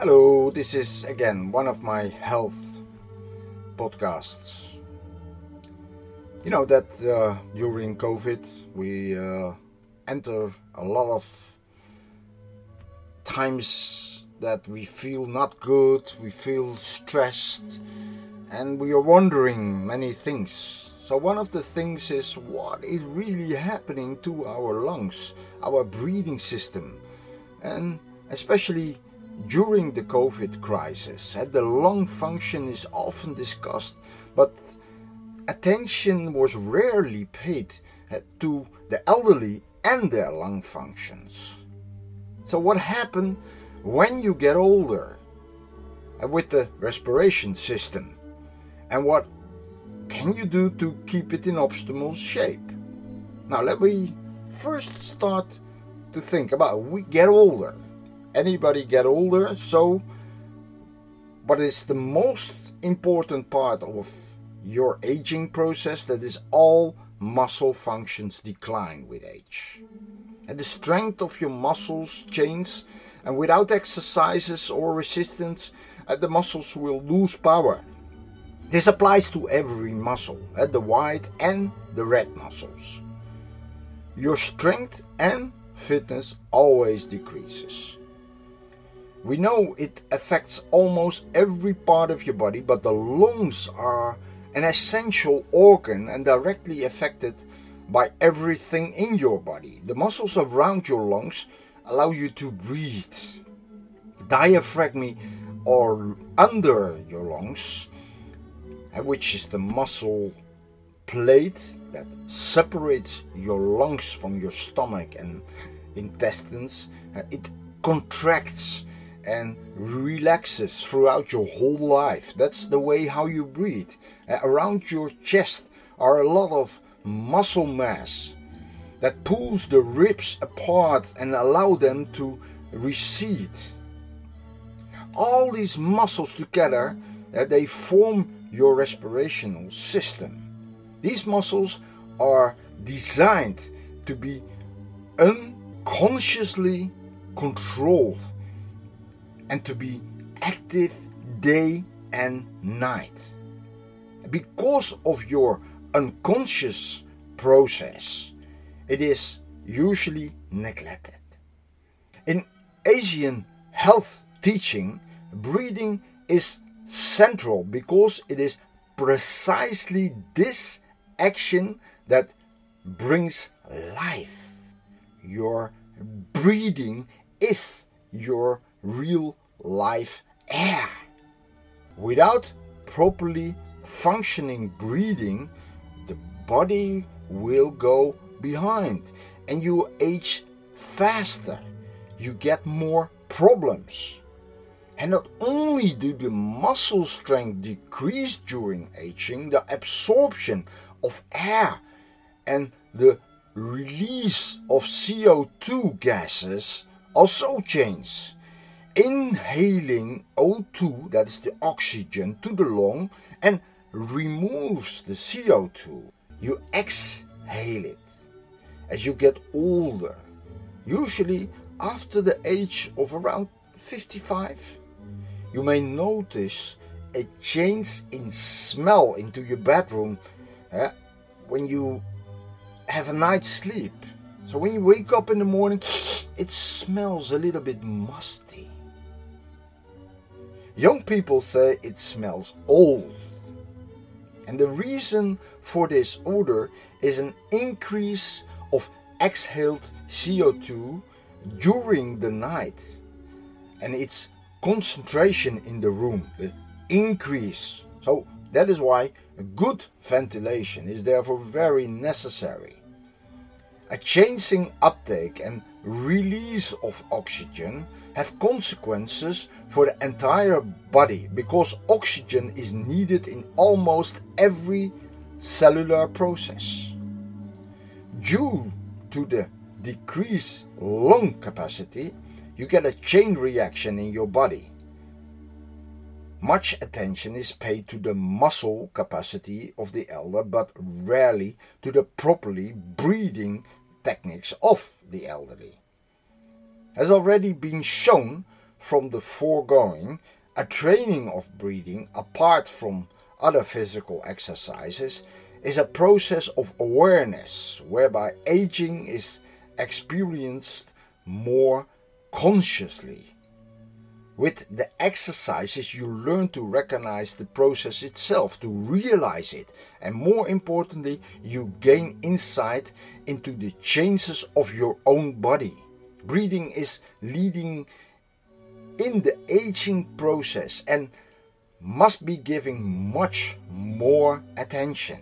Hello, this is again one of my health podcasts. You know that uh, during COVID we uh, enter a lot of times that we feel not good, we feel stressed, and we are wondering many things. So, one of the things is what is really happening to our lungs, our breathing system, and especially during the COVID crisis. Eh, the lung function is often discussed, but attention was rarely paid eh, to the elderly and their lung functions. So, what happens when you get older eh, with the respiration system? And what can you do to keep it in optimal shape? Now, let me first start to think about we get older anybody get older so what is the most important part of your aging process that is all muscle functions decline with age. And the strength of your muscles changes and without exercises or resistance uh, the muscles will lose power. This applies to every muscle uh, the white and the red muscles. Your strength and fitness always decreases we know it affects almost every part of your body, but the lungs are an essential organ and directly affected by everything in your body. The muscles around your lungs allow you to breathe. Diaphragm or under your lungs, uh, which is the muscle plate that separates your lungs from your stomach and intestines, uh, it contracts and relaxes throughout your whole life. That's the way how you breathe. Uh, around your chest are a lot of muscle mass that pulls the ribs apart and allow them to recede. All these muscles together, uh, they form your respirational system. These muscles are designed to be unconsciously controlled and to be active day and night. Because of your unconscious process, it is usually neglected. In Asian health teaching, breathing is central because it is precisely this action that brings life. Your breathing is your real life air. Without properly functioning breathing, the body will go behind and you age faster. You get more problems. And not only do the muscle strength decrease during aging, the absorption of air and the release of CO2 gases also change inhaling O2, that is the oxygen, to the lung and removes the CO2. You exhale it as you get older, usually after the age of around 55. You may notice a change in smell into your bedroom uh, when you have a night's sleep. So when you wake up in the morning, it smells a little bit musty. Young people say it smells old. And the reason for this odor is an increase of exhaled CO2 during the night and its concentration in the room increase. So that is why good ventilation is therefore very necessary. A changing uptake and release of oxygen have consequences for the entire body because oxygen is needed in almost every cellular process. Due to the decreased lung capacity, you get a chain reaction in your body. Much attention is paid to the muscle capacity of the elder, but rarely to the properly breathing techniques of the elderly has already been shown from the foregoing, a training of breathing, apart from other physical exercises, is a process of awareness whereby aging is experienced more consciously. With the exercises, you learn to recognize the process itself, to realize it, and more importantly, you gain insight into the changes of your own body. Breathing is leading in the aging process and must be given much more attention.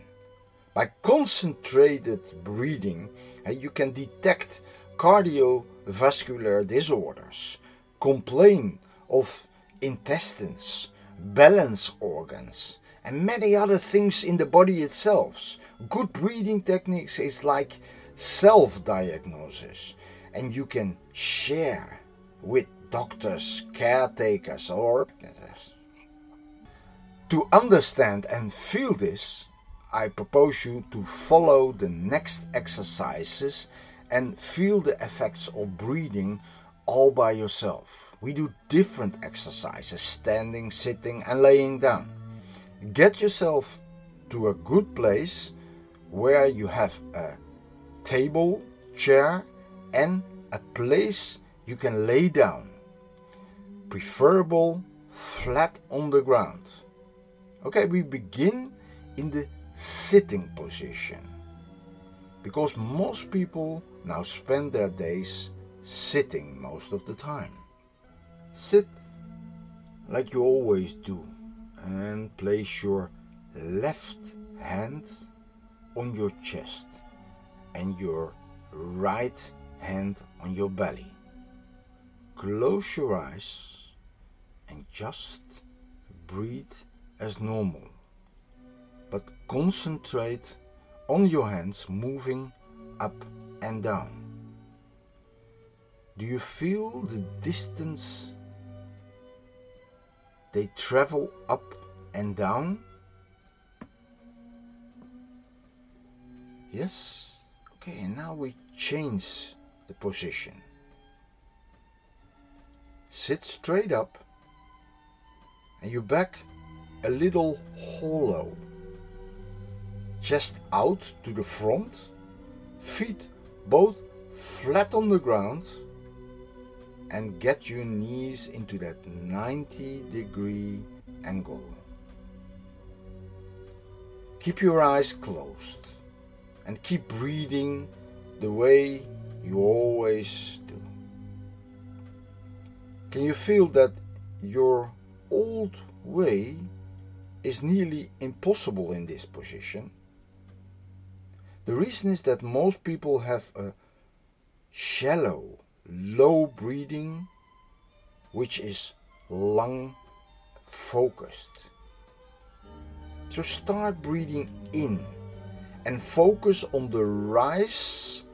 By concentrated breathing, eh, you can detect cardiovascular disorders, complain of intestines, balance organs, and many other things in the body itself. Good breathing techniques is like self diagnosis, and you can share with doctors, caretakers, or to understand and feel this, I propose you to follow the next exercises and feel the effects of breathing all by yourself. We do different exercises standing, sitting, and laying down. Get yourself to a good place where you have a table, chair, and a place you can lay down. Preferable flat on the ground. Okay, we begin in the sitting position because most people now spend their days sitting most of the time. Sit like you always do and place your left hand on your chest and your right hand on your belly. Close your eyes and just breathe as normal, but concentrate on your hands moving up and down. Do you feel the distance they travel up and down. Yes. Okay, and now we change the position. Sit straight up and your back a little hollow. Chest out to the front, feet both flat on the ground and get your knees into that 90 degree angle. Keep your eyes closed and keep breathing the way you always do. Can you feel that your old way is nearly impossible in this position? The reason is that most people have a shallow low breathing, which is lung focused. So start breathing in and focus on the rise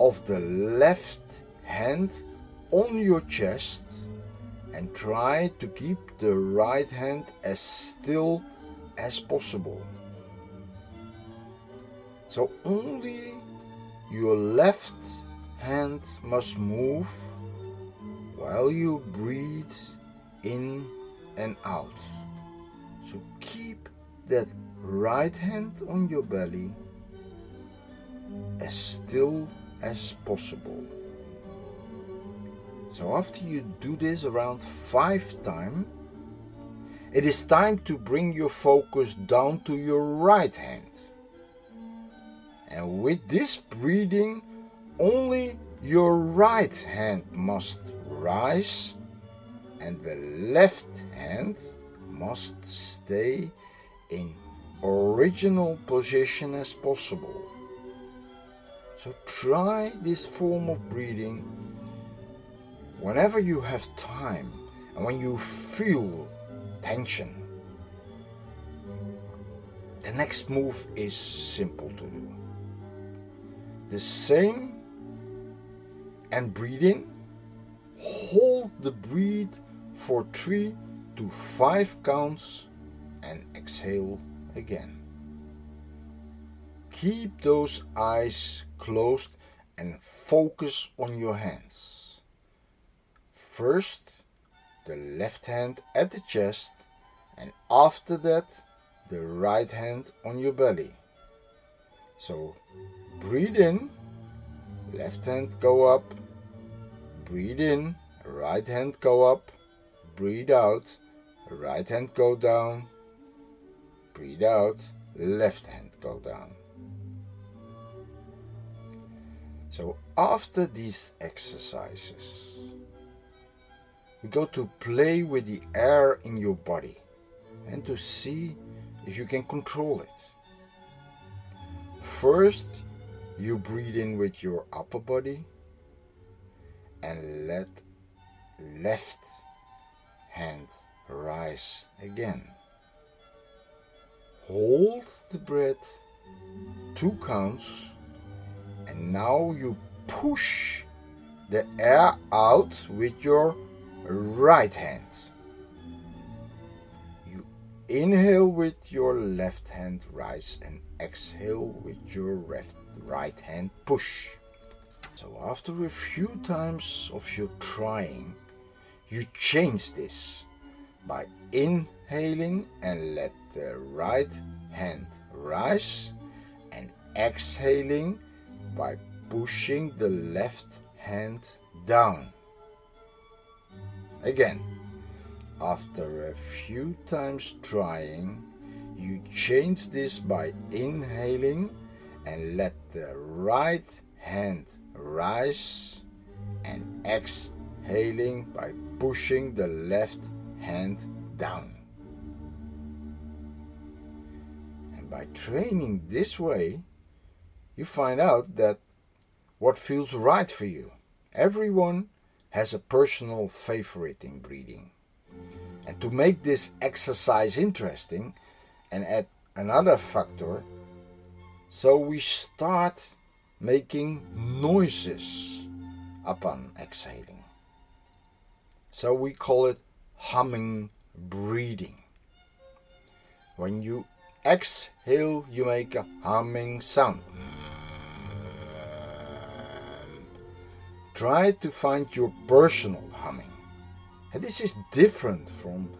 of the left hand on your chest and try to keep the right hand as still as possible. So only your left hand must move while you breathe in and out. So keep that right hand on your belly as still as possible. So after you do this around five times, it is time to bring your focus down to your right hand. And with this breathing, only your right hand must rise and the left hand must stay in original position as possible. So try this form of breathing whenever you have time and when you feel tension. The next move is simple to do. The same and breathe in. Hold the breath for three to five counts and exhale again. Keep those eyes closed and focus on your hands. First, the left hand at the chest, and after that, the right hand on your belly. So breathe in, left hand go up, breathe in, right hand go up, breathe out, right hand go down, breathe out, left hand go down. So after these exercises, we go to play with the air in your body and to see if you can control it. First, you breathe in with your upper body and let left hand rise again. Hold the breath two counts and now you push the air out with your right hand. You inhale with your left hand rise and exhale with your left right hand push. So after a few times of your trying, you change this by inhaling and let the right hand rise and exhaling by pushing the left hand down. Again, after a few times trying, you change this by inhaling and let the right hand rise and exhaling by pushing the left hand down. And by training this way, you find out that what feels right for you. Everyone has a personal favorite in breathing. And to make this exercise interesting and add another factor, so we start making noises upon exhaling. So we call it humming breathing. When you exhale, you make a humming sound. Try to find your personal humming. And this is different from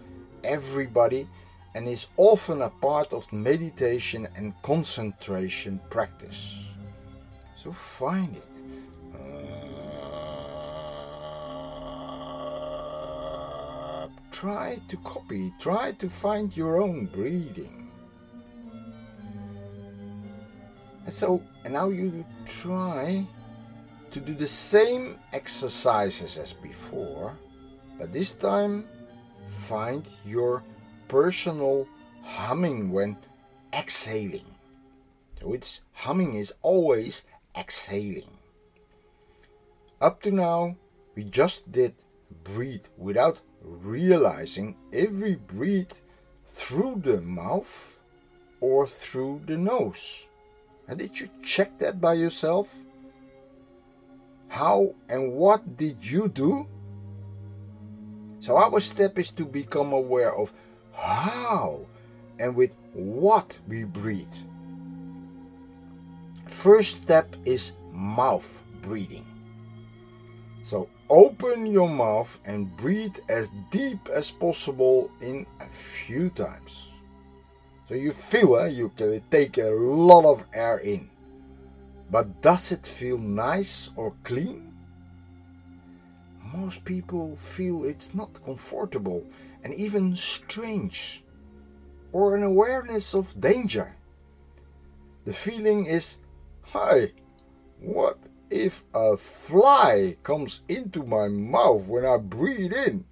everybody and is often a part of meditation and concentration practice. So find it. Try to copy, try to find your own breathing. And so, and now you try to do the same exercises as before, but this time find your personal humming when exhaling. So it's humming is always exhaling. Up to now, we just did breathe without realizing we breathe through the mouth or through the nose. And did you check that by yourself? How and what did you do? So, our step is to become aware of how and with what we breathe. First step is mouth breathing. So, open your mouth and breathe as deep as possible in a few times. So, you feel uh, you can take a lot of air in. But does it feel nice or clean? Most people feel it's not comfortable and even strange, or an awareness of danger. The feeling is, hi, what if a fly comes into my mouth when I breathe in?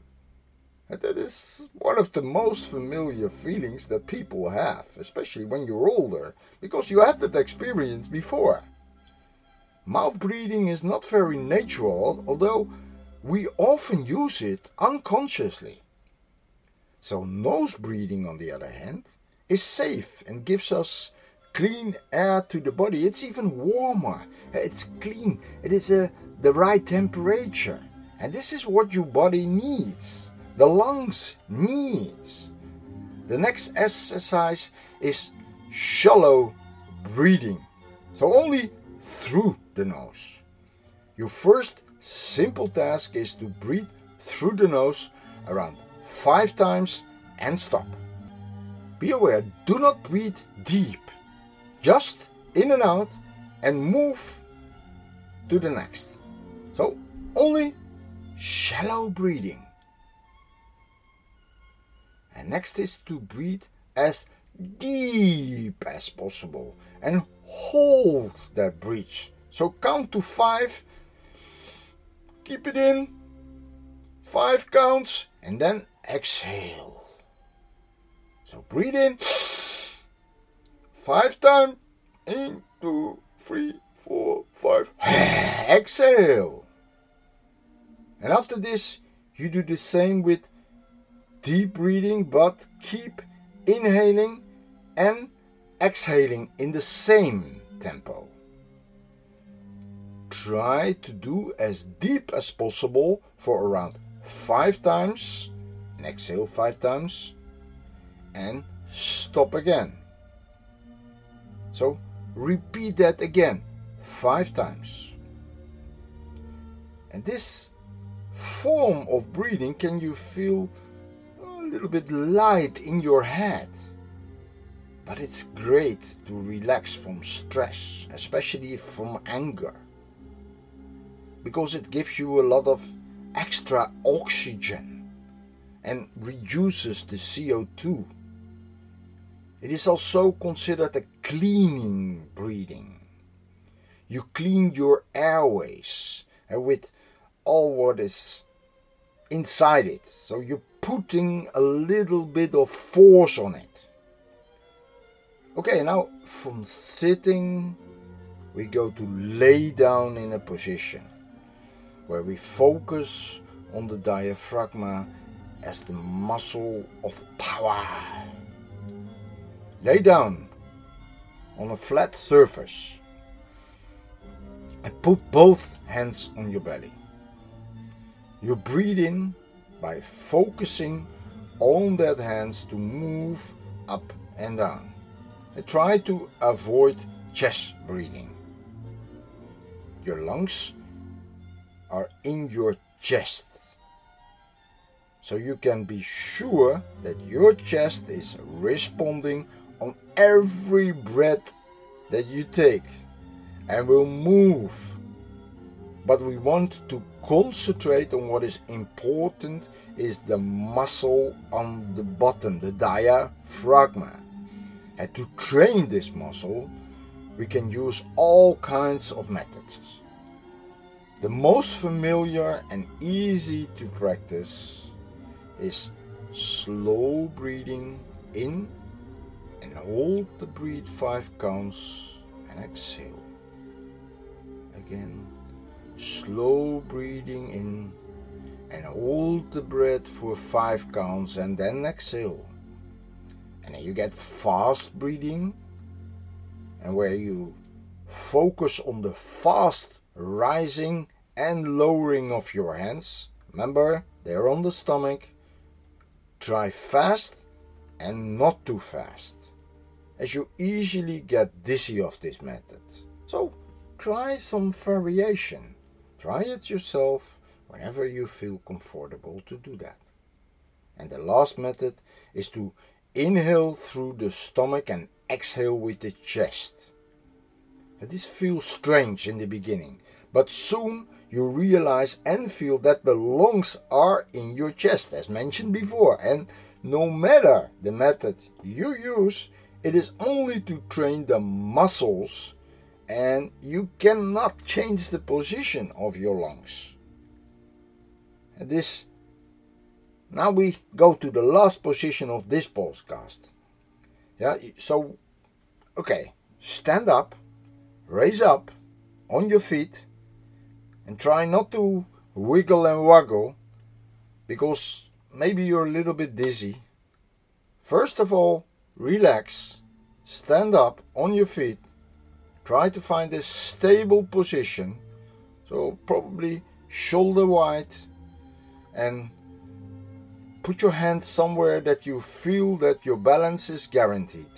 And that is one of the most familiar feelings that people have, especially when you're older, because you had that experience before. Mouth breathing is not very natural, although we often use it unconsciously. So, nose breathing, on the other hand, is safe and gives us clean air to the body. It's even warmer. It's clean. It is a, the right temperature. And this is what your body needs. The lungs needs. The next exercise is shallow breathing. So only through the nose. Your first simple task is to breathe through the nose around five times and stop. Be aware, do not breathe deep. Just in and out and move to the next. So only shallow breathing. And next is to breathe as deep as possible and hold that breath. So count to five, keep it in, five counts, and then exhale. So breathe in five times, in, two, three, four, five. exhale. And after this, you do the same with deep breathing, but keep inhaling and exhaling in the same tempo. Try to do as deep as possible for around five times and exhale five times and stop again. So repeat that again five times. And this form of breathing can you feel a little bit light in your head. But it's great to relax from stress, especially from anger. Because it gives you a lot of extra oxygen and reduces the CO2. It is also considered a cleaning breathing. You clean your airways and with all what is inside it. So you're putting a little bit of force on it. Okay, now from sitting, we go to lay down in a position where we focus on the diaphragm as the muscle of power. Lay down on a flat surface and put both hands on your belly. You breathe in by focusing on that hands to move up and down. Try to avoid chest breathing. Your lungs are in your chest. So you can be sure that your chest is responding on every breath that you take and will move. But we want to concentrate on what is important is the muscle on the bottom, the diaphragm. And to train this muscle, we can use all kinds of methods. The most familiar and easy to practice is slow breathing in and hold the breath five counts and exhale. Again, slow breathing in and hold the breath for five counts and then exhale. And you get fast breathing and where you focus on the fast rising and lowering of your hands. Remember, they're on the stomach. Try fast and not too fast, as you easily get dizzy of this method. So try some variation. Try it yourself whenever you feel comfortable to do that. And the last method is to inhale through the stomach and exhale with the chest. This feels strange in the beginning, but soon you realize and feel that the lungs are in your chest, as mentioned before. And no matter the method you use, it is only to train the muscles, and you cannot change the position of your lungs. This now we go to the last position of this podcast. Yeah, so okay, stand up, raise up on your feet and try not to wiggle and waggle because maybe you're a little bit dizzy. First of all, relax, stand up on your feet, try to find a stable position, so probably shoulder wide, and put your hands somewhere that you feel that your balance is guaranteed.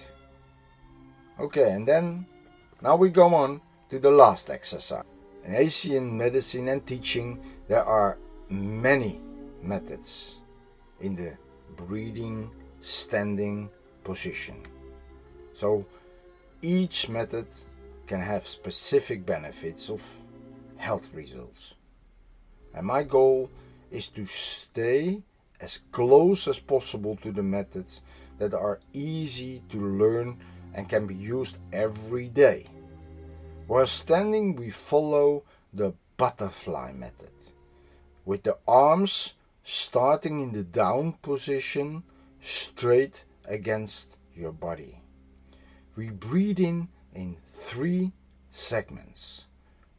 Okay, and then now we go on to the last exercise. In Asian medicine and teaching, there are many methods in the breathing standing position. So each method can have specific benefits of health results. And my goal is to stay as close as possible to the methods that are easy to learn and can be used every day. While standing, we follow the butterfly method, with the arms starting in the down position straight against your body. We breathe in in three segments.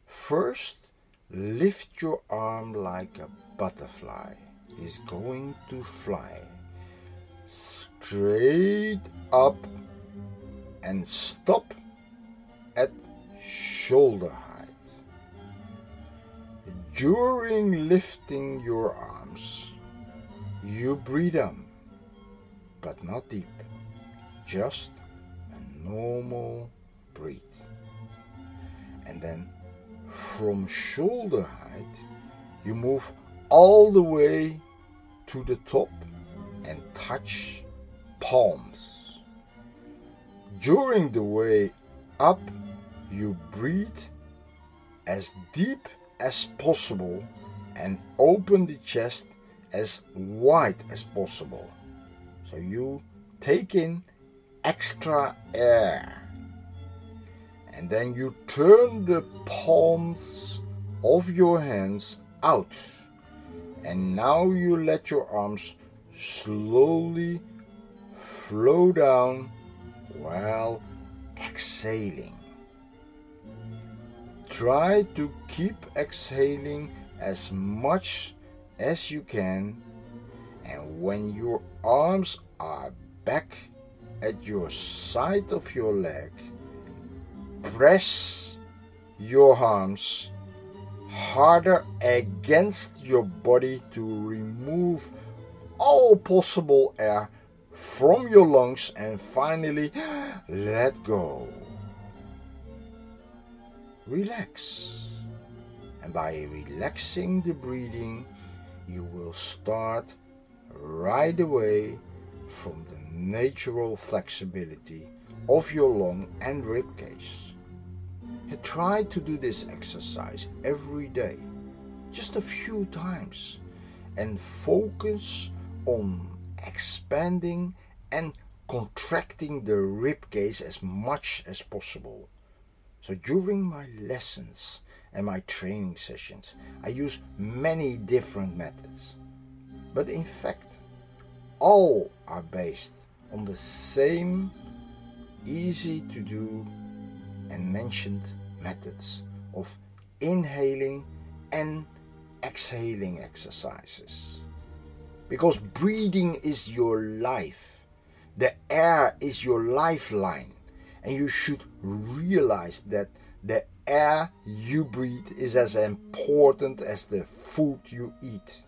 First, lift your arm like a butterfly is going to fly straight up and stop at shoulder height. During lifting your arms, you breathe in, but not deep, just a normal breathe. And then from shoulder height, you move all the way to the top and touch palms. During the way up, you breathe as deep as possible and open the chest as wide as possible. So you take in extra air. And then you turn the palms of your hands out. And now you let your arms slowly flow down while exhaling. Try to keep exhaling as much as you can, and when your arms are back at your side of your leg, press your arms harder against your body to remove all possible air from your lungs and finally let go. Relax. And by relaxing the breathing, you will start right away from the natural flexibility of your lung and rib cage. And try to do this exercise every day, just a few times, and focus on expanding and contracting the rib cage as much as possible. So during my lessons and my training sessions, I use many different methods. But in fact, all are based on the same easy to do and mentioned methods of inhaling and exhaling exercises. Because breathing is your life, the air is your lifeline, and you should realize that the air you breathe is as important as the food you eat.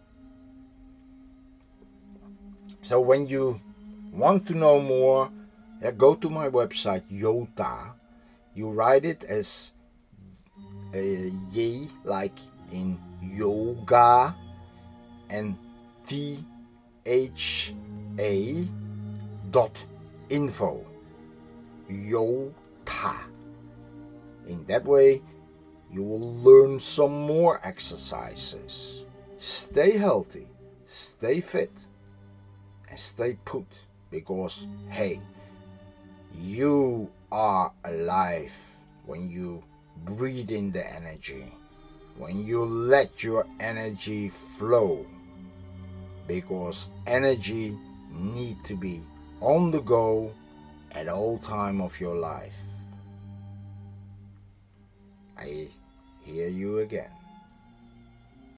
So, when you want to know more, go to my website Yota. You write it as uh, Y like in yoga and T H A dot info. Yota. In that way, you will learn some more exercises. Stay healthy, stay fit, and stay put because, hey, you are alive when you breathe in the energy, when you let your energy flow, because energy need to be on the go at all time of your life. I hear you again.